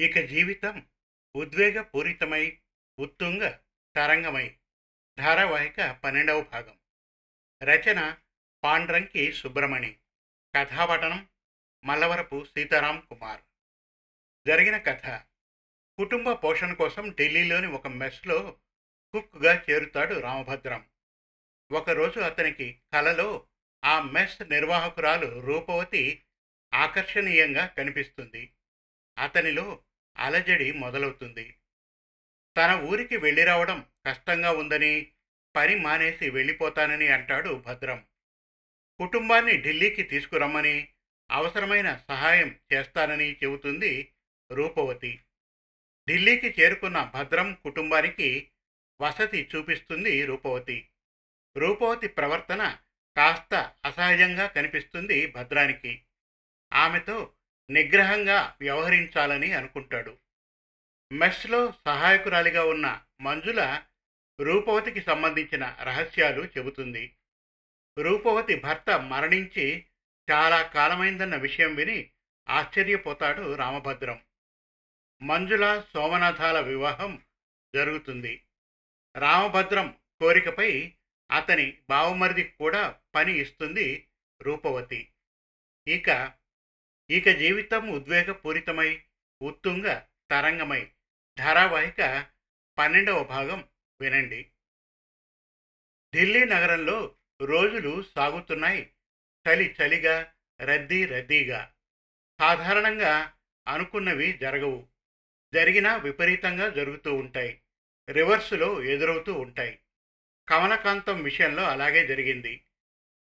ఇక జీవితం ఉద్వేగపూరితమై ఉత్తుంగ తరంగమై. ధారావాహిక పన్నెండవ భాగం. రచన పాండ్రంకి సుబ్రమణి కథాపటనం మల్లవరపు సీతారాం కుమార్. జరిగిన కథ. కుటుంబ పోషణ కోసం ఢిల్లీలోని ఒక మెస్లో కుక్గా చేరుతాడు రామభద్రం. ఒకరోజు అతనికి కలలో ఆ మెస్ నిర్వాహకురాలు రూపవతి ఆకర్షణీయంగా కనిపిస్తుంది. అతనిలో అలజడి మొదలవుతుంది. తన ఊరికి వెళ్ళి రావడం కష్టంగా ఉందని పని మానేసి వెళ్ళిపోతానని అంటాడు భద్రం. కుటుంబాన్ని ఢిల్లీకి తీసుకురమ్మని అవసరమైన సహాయం చేస్తానని చెబుతుంది రూపవతి. ఢిల్లీకి చేరుకున్న భద్రం కుటుంబానికి వసతి చూపిస్తుంది రూపవతి. రూపవతి ప్రవర్తన కాస్త అసహజంగా కనిపిస్తుంది భద్రానికి. ఆమెతో నిగ్రహంగా వ్యవహరించాలని అనుకుంటాడు. మెస్లో సహాయకురాలిగా ఉన్న మంజుల రూపవతికి సంబంధించిన రహస్యాలు చెబుతుంది. రూపవతి భర్త మరణించి చాలా కాలమైందన్న విషయం విని ఆశ్చర్యపోతాడు రామభద్రం. మంజుల సోమనాథాల వివాహం జరుగుతుంది. రామభద్రం కోరికపై అతని బావమరిదికి కూడా పని ఇస్తుంది రూపవతి. ఇక ఇక జీవితం ఉద్వేగపూరితమై ఉత్తుంగ తరంగమై. ధారావాహిక పన్నెండవ భాగం వినండి. ఢిల్లీ నగరంలో రోజులు సాగుతున్నాయి. చలి చలిగా రద్దీ రద్దీగా. సాధారణంగా అనుకున్నవి జరగవు. జరిగినా విపరీతంగా జరుగుతూ ఉంటాయి. రివర్సులో ఎదురవుతూ ఉంటాయి. కమలకాంతం విషయంలో అలాగే జరిగింది.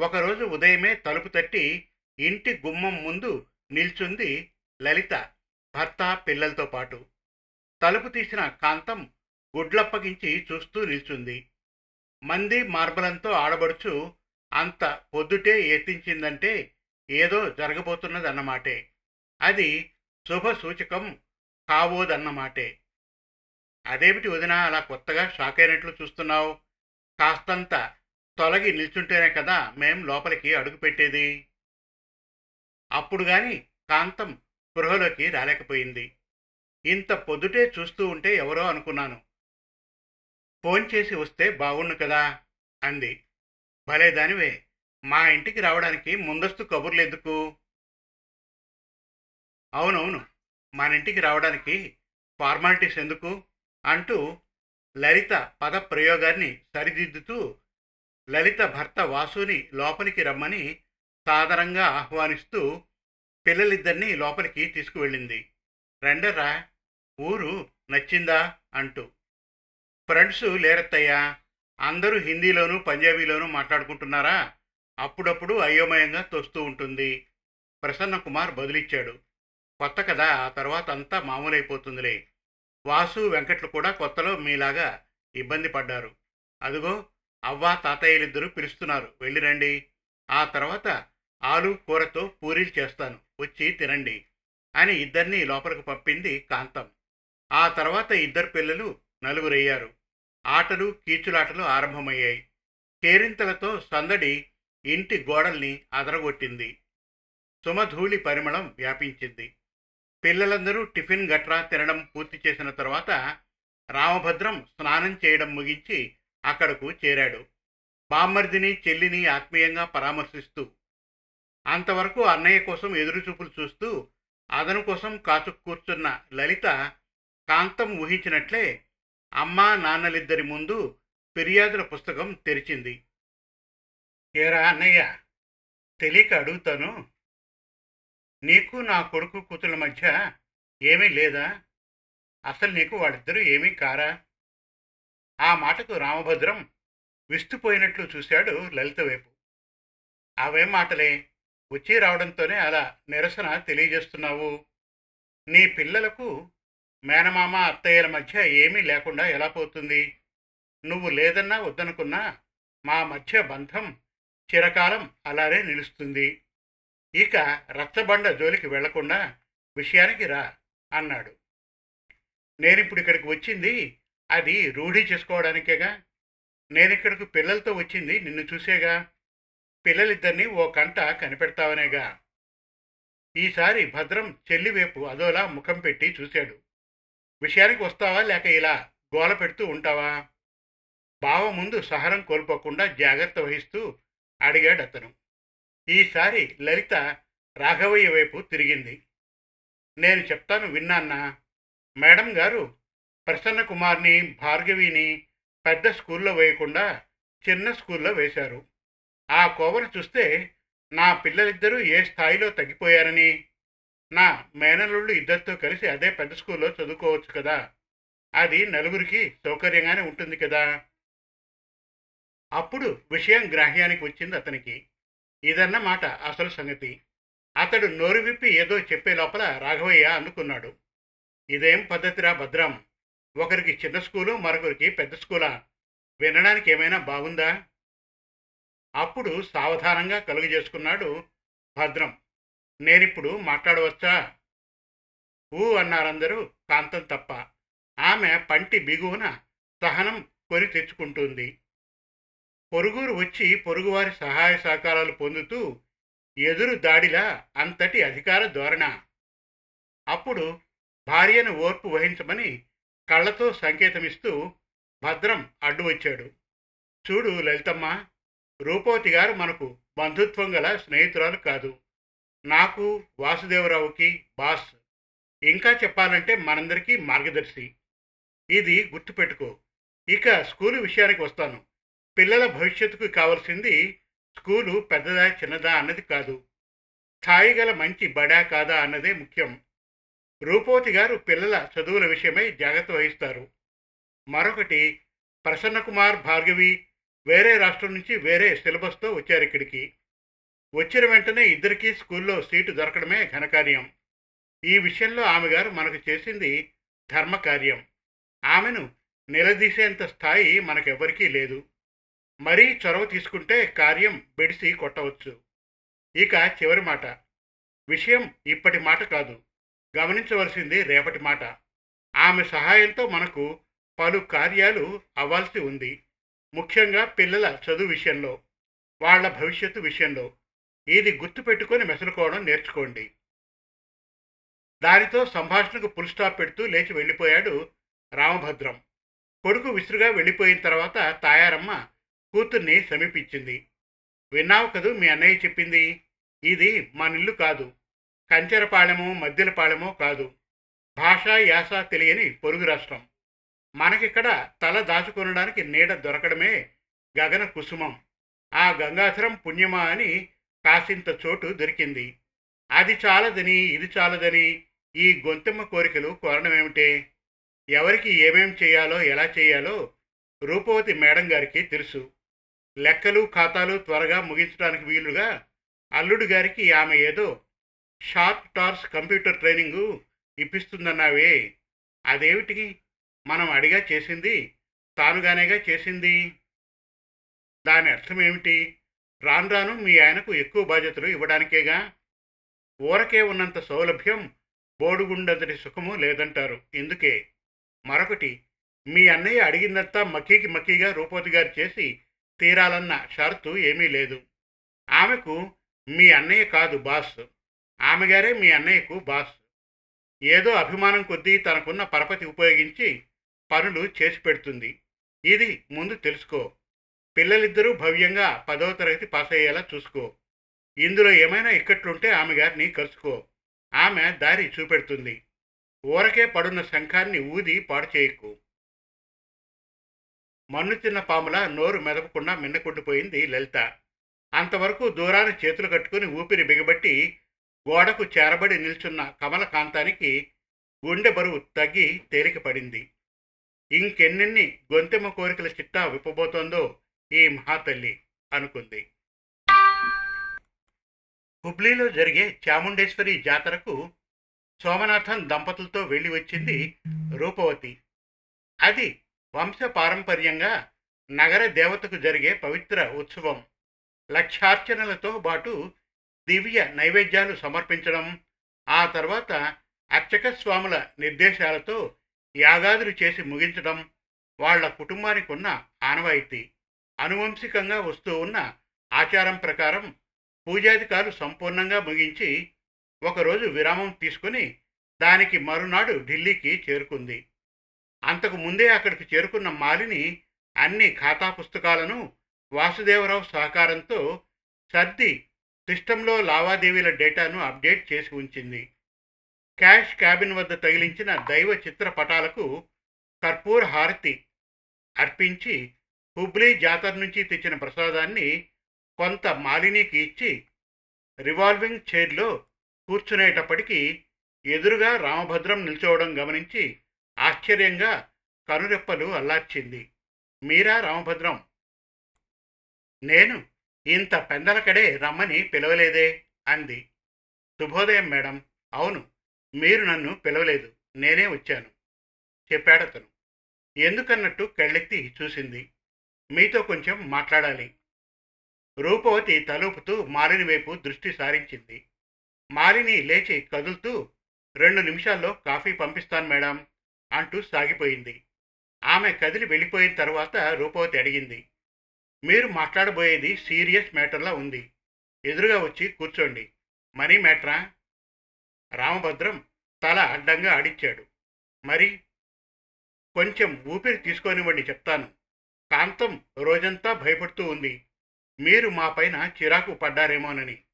ఒకరోజు ఉదయమే తలుపు తట్టి ఇంటి గుమ్మం ముందు నిల్చుంది లలిత భర్త పిల్లలతో పాటు. తలుపు తీసిన కాంతం గుడ్లప్పగించి చూస్తూ నిల్చుంది. మంది మార్బలంతో ఆడబడుచు అంత పొద్దుటే ఎత్తించిందంటే ఏదో జరగబోతున్నదన్నమాటే. అది శుభ సూచకం కావోదన్నమాటే. అదేమిటి వదినా అలా కొత్తగా షాక్ అయినట్లు చూస్తున్నావు? కాస్తంత తొలగి నిల్చుంటేనే కదా మేం లోపలికి అడుగు పెట్టేది? అప్పుడు గాని కాంతం స్పృహలోకి రాలేకపోయింది. ఇంత పొద్దుటే చూస్తూ ఉంటే ఎవరో అనుకున్నాను. ఫోన్ చేసి వస్తే బాగుండు కదా అంది. భలే దానివే మా ఇంటికి రావడానికి ముందస్తు కబుర్లు ఎందుకు అవునవును మన ఇంటికి రావడానికి ఫార్మాలిటీస్ ఎందుకు? అంటూ లలిత పద ప్రయోగాన్ని సరిదిద్దుతూ లలిత భర్త వాసుని లోపలికి రమ్మని సాదరంగా ఆహ్వానిస్తూ పిల్లలిద్దరినీ లోపలికి తీసుకువెళ్ళింది. రెండరా ఊరు నచ్చిందా? అంటూ. ఫ్రెండ్స్ లేరత్తయ్యా అందరూ హిందీలోనూ పంజాబీలోనూ మాట్లాడుకుంటున్నారా? అప్పుడప్పుడు అయోమయంగా తోస్తూ ఉంటుంది. ప్రసన్న కుమార్ బదులిచ్చాడు. కొత్త కదా ఆ తర్వాత అంతా మామూలైపోతుందిలే. వాసు వెంకట్లు కూడా కొత్తలో మీలాగా ఇబ్బంది పడ్డారు. అదుగో అవ్వ తాతయ్యలిద్దరూ పిలుస్తున్నారు. వెళ్ళిరండి ఆ తర్వాత ఆలు కూరతో పూరీలు చేస్తాను. వచ్చి తినండి అని ఇద్దరిని లోపలికి పంపింది కాంతం. ఆ తర్వాత ఇద్దరు పిల్లలు నలుగురయ్యారు. ఆటలు కీచులాటలు ఆరంభమయ్యాయి. కేరింతలతో సందడి ఇంటి గోడల్ని అదరగొట్టింది. సుమధూళి పరిమళం వ్యాపించింది. పిల్లలందరూ టిఫిన్ గట్రా తినడం పూర్తి చేసిన తర్వాత రామభద్రం స్నానం చేయడం ముగించి అక్కడకు చేరాడు. బామ్మర్దిని చెల్లిని ఆత్మీయంగా పరామర్శిస్తూ అంతవరకు అన్నయ్య కోసం ఎదురుచూపులు చూస్తూ అదను కోసం కాచు కూర్చున్న లలిత కాంతం ఊహించినట్లే అమ్మా నాన్నలిద్దరి ముందు ఫిర్యాదుల పుస్తకం తెరిచింది. ఏరా అన్నయ్య తెలియక అడుగుతాను. నీకు నా కొడుకు కూతుళ్ళ మధ్య ఏమీ లేదా? అసలు నీకు వాళ్ళిద్దరూ ఏమీ కారా? ఆ మాటకు రామభద్రం విస్తుపోయినట్లు చూశాడు లలిత వైపు. అవేం మాటలే? వచ్చి రావడంతోనే అలా నిరసన తెలియజేస్తున్నావు. నీ పిల్లలకు మేనమామ అత్తయ్యల మధ్య ఏమీ లేకుండా ఎలా పోతుంది? నువ్వు లేదన్నా వద్దనుకున్నా మా మధ్య బంధం చిరకాలం అలానే నిలుస్తుంది. ఇక రచ్చబండ జోలికి వెళ్ళకుండా విషయానికి రా అన్నాడు. నేనిప్పుడు ఇక్కడికి వచ్చింది అది రూఢీ చేసుకోవడానికేగా? నేనిక్కడికి పిల్లలతో వచ్చింది నిన్ను చూసేగా? పిల్లలిద్దరినీ ఓ కంట కనిపెడతావనేగా. ఈసారి భద్రం చెల్లివైపు అదోలా ముఖం పెట్టి చూశాడు. విషయానికి వస్తావా లేక ఇలా గోల పెడుతూ ఉంటావా? బావ ముందు సహనం కోల్పోకుండా జాగ్రత్త వహిస్తూ అడిగాడు అతను. ఈసారి లలిత రాఘవయ్య వైపు తిరిగింది. నేను చెప్తాను విన్నాన్నా? మేడం గారు ప్రసన్న కుమార్ని భార్గవిని పెద్ద స్కూల్లో వేయకుండా చిన్న స్కూల్లో వేశారు. ఆ కోవను చూస్తే నా పిల్లలిద్దరూ ఏ స్థాయిలో తగ్గిపోయారని? నా మేనల్లుళ్ళు ఇద్దరితో కలిసి అదే పెద్ద స్కూల్లో చదువుకోవచ్చు కదా? అది నలుగురికి సౌకర్యంగానే ఉంటుంది కదా? అప్పుడు విషయం గ్రాహ్యానికి వచ్చింది అతనికి. ఇదన్నమాట అసలు సంగతి. అతడు నోరు విప్పి ఏదో చెప్పే లోపల రాఘవయ్య అనుకున్నాడు ఇదేం పద్ధతిరా భద్రం? ఒకరికి చిన్న స్కూలు మరొకరికి పెద్ద స్కూలా? వినడానికి ఏమైనా బాగుందా? అప్పుడు సావధానంగా కలుగు చేసుకున్నాడు భద్రం. నేనిప్పుడు మాట్లాడవచ్చా? ఊ అన్నారందరూ కాంతం తప్ప. ఆమె పంటి బిగువున సహనం కొని తెచ్చుకుంటుంది. పొరుగురు వచ్చి పొరుగువారి సహాయ సహకారాలు పొందుతూ ఎదురు దాడిలా అంతటి అధికార ధోరణ. అప్పుడు భార్యను ఓర్పు వహించమని కళ్ళతో సంకేతమిస్తూ భద్రం అడ్డు వచ్చాడు చూడు లలితమ్మ రూపవతి గారు మనకు బంధుత్వం గల స్నేహితురాలు కాదు. నాకు వాసుదేవరావుకి బాస్. ఇంకా చెప్పాలంటే మనందరికీ మార్గదర్శి. ఇది గుర్తుపెట్టుకో. ఇక స్కూలు విషయానికి వస్తాను. పిల్లల భవిష్యత్తుకు కావాల్సింది స్కూలు పెద్దదా చిన్నదా అన్నది కాదు. స్థాయి గల మంచి బడా కాదా అన్నదే ముఖ్యం. రూపవతి గారు పిల్లల చదువుల విషయమై జాగ్రత్త వహిస్తారు. మరొకటి ప్రసన్నకుమార్ భార్గవి వేరే రాష్ట్రం నుంచి వేరే సిలబస్తో వచ్చారు ఇక్కడికి. వచ్చిన వెంటనే ఇద్దరికీ స్కూల్లో సీటు దొరకడమే ఘనకార్యం. ఈ విషయంలో ఆమె గారు మనకు చేసింది ధర్మకార్యం. ఆమెను నిలదీసేంత స్థాయి మనకెవ్వరికీ లేదు. మరీ చొరవ తీసుకుంటే కార్యం బెడిసి కొట్టవచ్చు. ఇక చివరి మాట. విషయం ఇప్పటి మాట కాదు. గమనించవలసింది రేపటి మాట. ఆమె సహాయంతో మనకు పలు కార్యాలు అవ్వాల్సి ఉంది. ముఖ్యంగా పిల్లల చదువు విషయంలో వాళ్ళ భవిష్యత్తు విషయంలో ఇది గుర్తుపెట్టుకొని మెసలుకోవడం నేర్చుకోండి. దానితో సంభాషణకు పుల్ స్టాప్ పెడుతూ లేచి వెళ్ళిపోయాడు రామభద్రం. కొడుకు విసురుగా వెళ్ళిపోయిన తర్వాత తాయారమ్మ కూతుర్ని సమీపించింది. విన్నావు కదూ మీ అన్నయ్య చెప్పింది? ఇది మనిల్లు కాదు. కంచెరపాళెమో మధ్యలపాళెమో కాదు. భాష యాస తెలియని పొరుగు రాష్ట్రం. మనకిక్కడ తల దాచుకొనడానికి నీడ దొరకడమే గగన కుసుమం. ఆ గంగాధరం పుణ్యమా అని కాసింత చోటు దొరికింది. అది చాలదని ఇది చాలదని ఈ గొంతెమ్మ కోరికలు కోరడమేమిటే ఎవరికి ఏమేం చేయాలో ఎలా చేయాలో రూపవతి మేడం గారికి తెలుసు. లెక్కలు ఖాతాలు త్వరగా ముగించడానికి వీలుగా అల్లుడు గారికి ఆమె ఏదో షార్ప్ టార్స్ కంప్యూటర్ ట్రైనింగు ఇప్పిస్తుందన్నావే. అదేమిటి మనం అడిగా చేసింది తానుగానేగా చేసింది? దాని అర్థం ఏమిటి? రాను రాను మీ ఆయనకు ఎక్కువ బాధ్యతలు ఇవ్వడానికేగా? ఊరకే ఉన్నంత సౌలభ్యం బోడుగుండంతటి సుఖము లేదంటారు. ఎందుకే మరొకటి మీ అన్నయ్య అడిగిందంతా మక్కీకి మక్కీగా రూపవతి గారు చేసి తీరాలన్న షరతు ఏమీ లేదు. ఆమెకు మీ అన్నయ్య కాదు బాస్. ఆమెగారే మీ అన్నయ్యకు బాస్. ఏదో అభిమానం కొద్దీ తనకున్న పరపతి ఉపయోగించి పనులు చేసి పెడుతుంది. ఇది ముందు తెలుసుకో. పిల్లలిద్దరూ భవ్యంగా పదవ తరగతి పాస్ అయ్యేలా చూసుకో. ఇందులో ఏమైనా ఇక్కట్లుంటే ఆమె గారిని కలుసుకో. ఆమె దారి చూపెడుతుంది. ఊరకే పడున్న శంఖాన్ని ఊది పాడు చేయకు. మన్ను తిన్న పాముల నోరు మెదపకుండా మిన్నకుండిపోయింది లలిత. అంతవరకు దూరాన చేతులు కట్టుకుని ఊపిరి బిగబట్టి గోడకు చేరబడి నిల్చున్న కమలకాంతానికి గుండె బరువు తగ్గి తేలిక పడింది. ఇంకెన్నెన్ని గొంతెమ్మ కోరికల చిట్టా విప్పబోతోందో ఈ మహాతల్లి అనుకుంది. హుబ్లీలో జరిగే చాముండేశ్వరి జాతరకు సోమనాథన్ దంపతులతో వెళ్ళి వచ్చింది రూపవతి. అది వంశ పారంపర్యంగా నగర దేవతకు జరిగే పవిత్ర ఉత్సవం. లక్షార్చనలతో పాటు దివ్య నైవేద్యాలు సమర్పించడం ఆ తర్వాత అర్చక స్వాముల నిర్దేశాలతో యాగాదులు చేసి ముగించడం వాళ్ళ కుటుంబానికి ఉన్న ఆనవాయితీ. అనువంశికంగా వస్తూ ఉన్న ఆచారం ప్రకారం పూజాధికారు సంపూర్ణంగా ముగించి ఒకరోజు విరామం తీసుకుని దానికి మరునాడు ఢిల్లీకి చేరుకుంది. అంతకు ముందే అక్కడికి చేరుకున్న మాలిని అన్ని ఖాతా పుస్తకాలను వాసుదేవరావు సహకారంతో సర్ది సిస్టంలో లావాదేవీల డేటాను అప్డేట్ చేసి ఉంచింది. క్యాష్ క్యాబిన్ వద్ద తగిలించిన దైవ చిత్రపటాలకు కర్పూర్ హారతి అర్పించి హుబ్లీ జాతర నుంచి తెచ్చిన ప్రసాదాన్ని కొంత మాలినికి ఇచ్చి రివాల్వింగ్ చైర్లో కూర్చునేటప్పటికీ ఎదురుగా రామభద్రం నిల్చోవడం గమనించి ఆశ్చర్యంగా కనురెప్పలు అల్లార్చింది. మీరా రామభద్రం? నేను ఇంత పెందలకడే రమ్మని పిలవలేదే అంది. శుభోదయం మేడం. అవును. మీరు నన్ను పిలవలేదు. నేనే వచ్చాను. చెప్పాడతను ఎందుకన్నట్టు కళ్ళెత్తి చూసింది. మీతో కొంచెం మాట్లాడాలి. రూపవతి తలుపుతూ మాలిని వైపు దృష్టి సారించింది. మాలిని లేచి కదులుతూ రెండు నిమిషాల్లో కాఫీ పంపిస్తాను మేడం అంటూ సాగిపోయింది. ఆమె కదిలి వెళ్ళిపోయిన తర్వాత రూపవతి అడిగింది. మీరు మాట్లాడబోయేది సీరియస్ మ్యాటర్లా ఉంది. ఎదురుగా వచ్చి కూర్చోండి. మనీ మ్యాటరా? రామభద్రం తల అడ్డంగా ఆడిచ్చాడు మరి? కొంచెం ఊపిరి తీసుకొనివ్వండి చెప్తాను. కాంతం రోజంతా భయపడుతూ ఉంది. మీరు మా పైన చిరాకు పడ్డారేమోనని.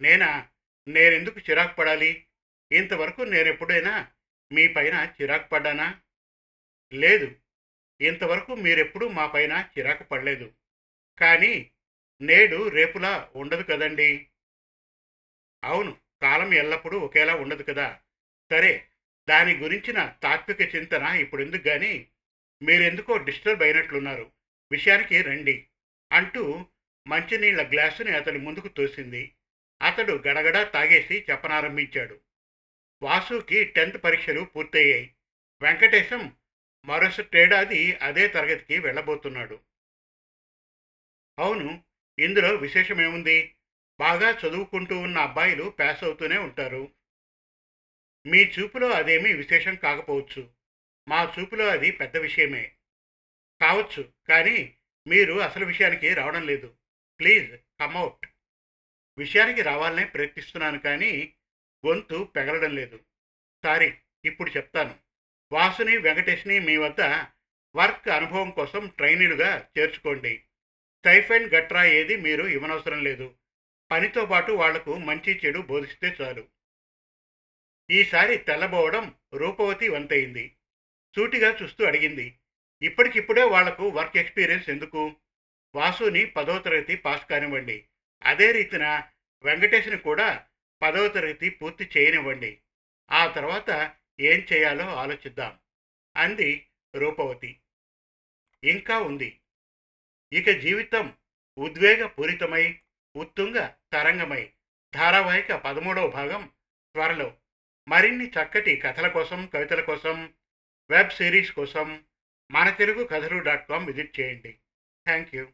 నేనా? నేనెందుకు చిరాకు పడాలి? ఇంతవరకు నేనెప్పుడైనా మీ పైన చిరాకు పడ్డానా? లేదు. ఇంతవరకు మీరెప్పుడూ మా పైన చిరాకు పడలేదు. కానీ నేడు రేపులా ఉండదు కదండి. అవును. కాలం ఎల్లప్పుడూ ఒకేలా ఉండదు కదా. సరే దాని గురించిన తాత్విక చింతన ఇప్పుడు ఎందుకు కానీ మీరెందుకో డిస్టర్బ్ అయినట్లున్నారు. విషయానికి రండి అంటూ మంచినీళ్ళ గ్లాసుని అతని ముందుకు తోసింది. అతడు గడగడా తాగేసి చెప్పనారంభించాడు. వాసుకి టెన్త్ పరీక్షలు పూర్తయ్యాయి. వెంకటేశం మరొసటేడాది అదే తరగతికి వెళ్ళబోతున్నాడు. అవును ఇందులో విశేషమేముంది? బాగా చదువుకుంటూ ఉన్న అబ్బాయిలు పాస్ అవుతూనే ఉంటారు. మీ చూపులో అదేమీ విశేషం కాకపోవచ్చు. మా చూపులో అది పెద్ద విషయమే. కావచ్చు కానీ మీరు అసలు విషయానికి రావడం లేదు. ప్లీజ్ కమ్అవుట్ విషయానికి రావాలనే ప్రయత్నిస్తున్నాను కానీ గొంతు పెగలడం లేదు. సారీ ఇప్పుడు చెప్తాను. వాసుని వెంకటేష్ని మీ వద్ద వర్క్ అనుభవం కోసం ట్రైనీలుగా చేర్చుకోండి. స్టైఫెండ్ గట్రా ఏది మీరు ఇవ్వనవసరం లేదు. పనితో పాటు వాళ్ళకు మంచి చెడు బోధిస్తే చాలు. ఈసారి తెల్లబోవడం రూపవతి వంతయింది. సూటిగా చూస్తూ అడిగింది ఇప్పటికిప్పుడే వాళ్ళకు వర్క్ ఎక్స్పీరియన్స్ ఎందుకు? వాసుని పదవ తరగతి పాస్ కానివ్వండి. అదే రీతిన వెంకటేష్ని కూడా పదవ తరగతి పూర్తి చేయనివ్వండి. ఆ తర్వాత ఏం చేయాలో ఆలోచిద్దాం అంది రూపవతి. ఇంకా ఉంది. ఇక జీవితం ఉద్వేగపూరితమై ఉత్తుంగ తరంగమై. ధారావాహిక పదమూడవ భాగం త్వరలో. మరిన్ని చక్కటి కథల కోసం కవితల కోసం వెబ్ సిరీస్ కోసం మన తెలుగు కథలు డాట్ కామ్ విజిట్ చేయండి. Thank you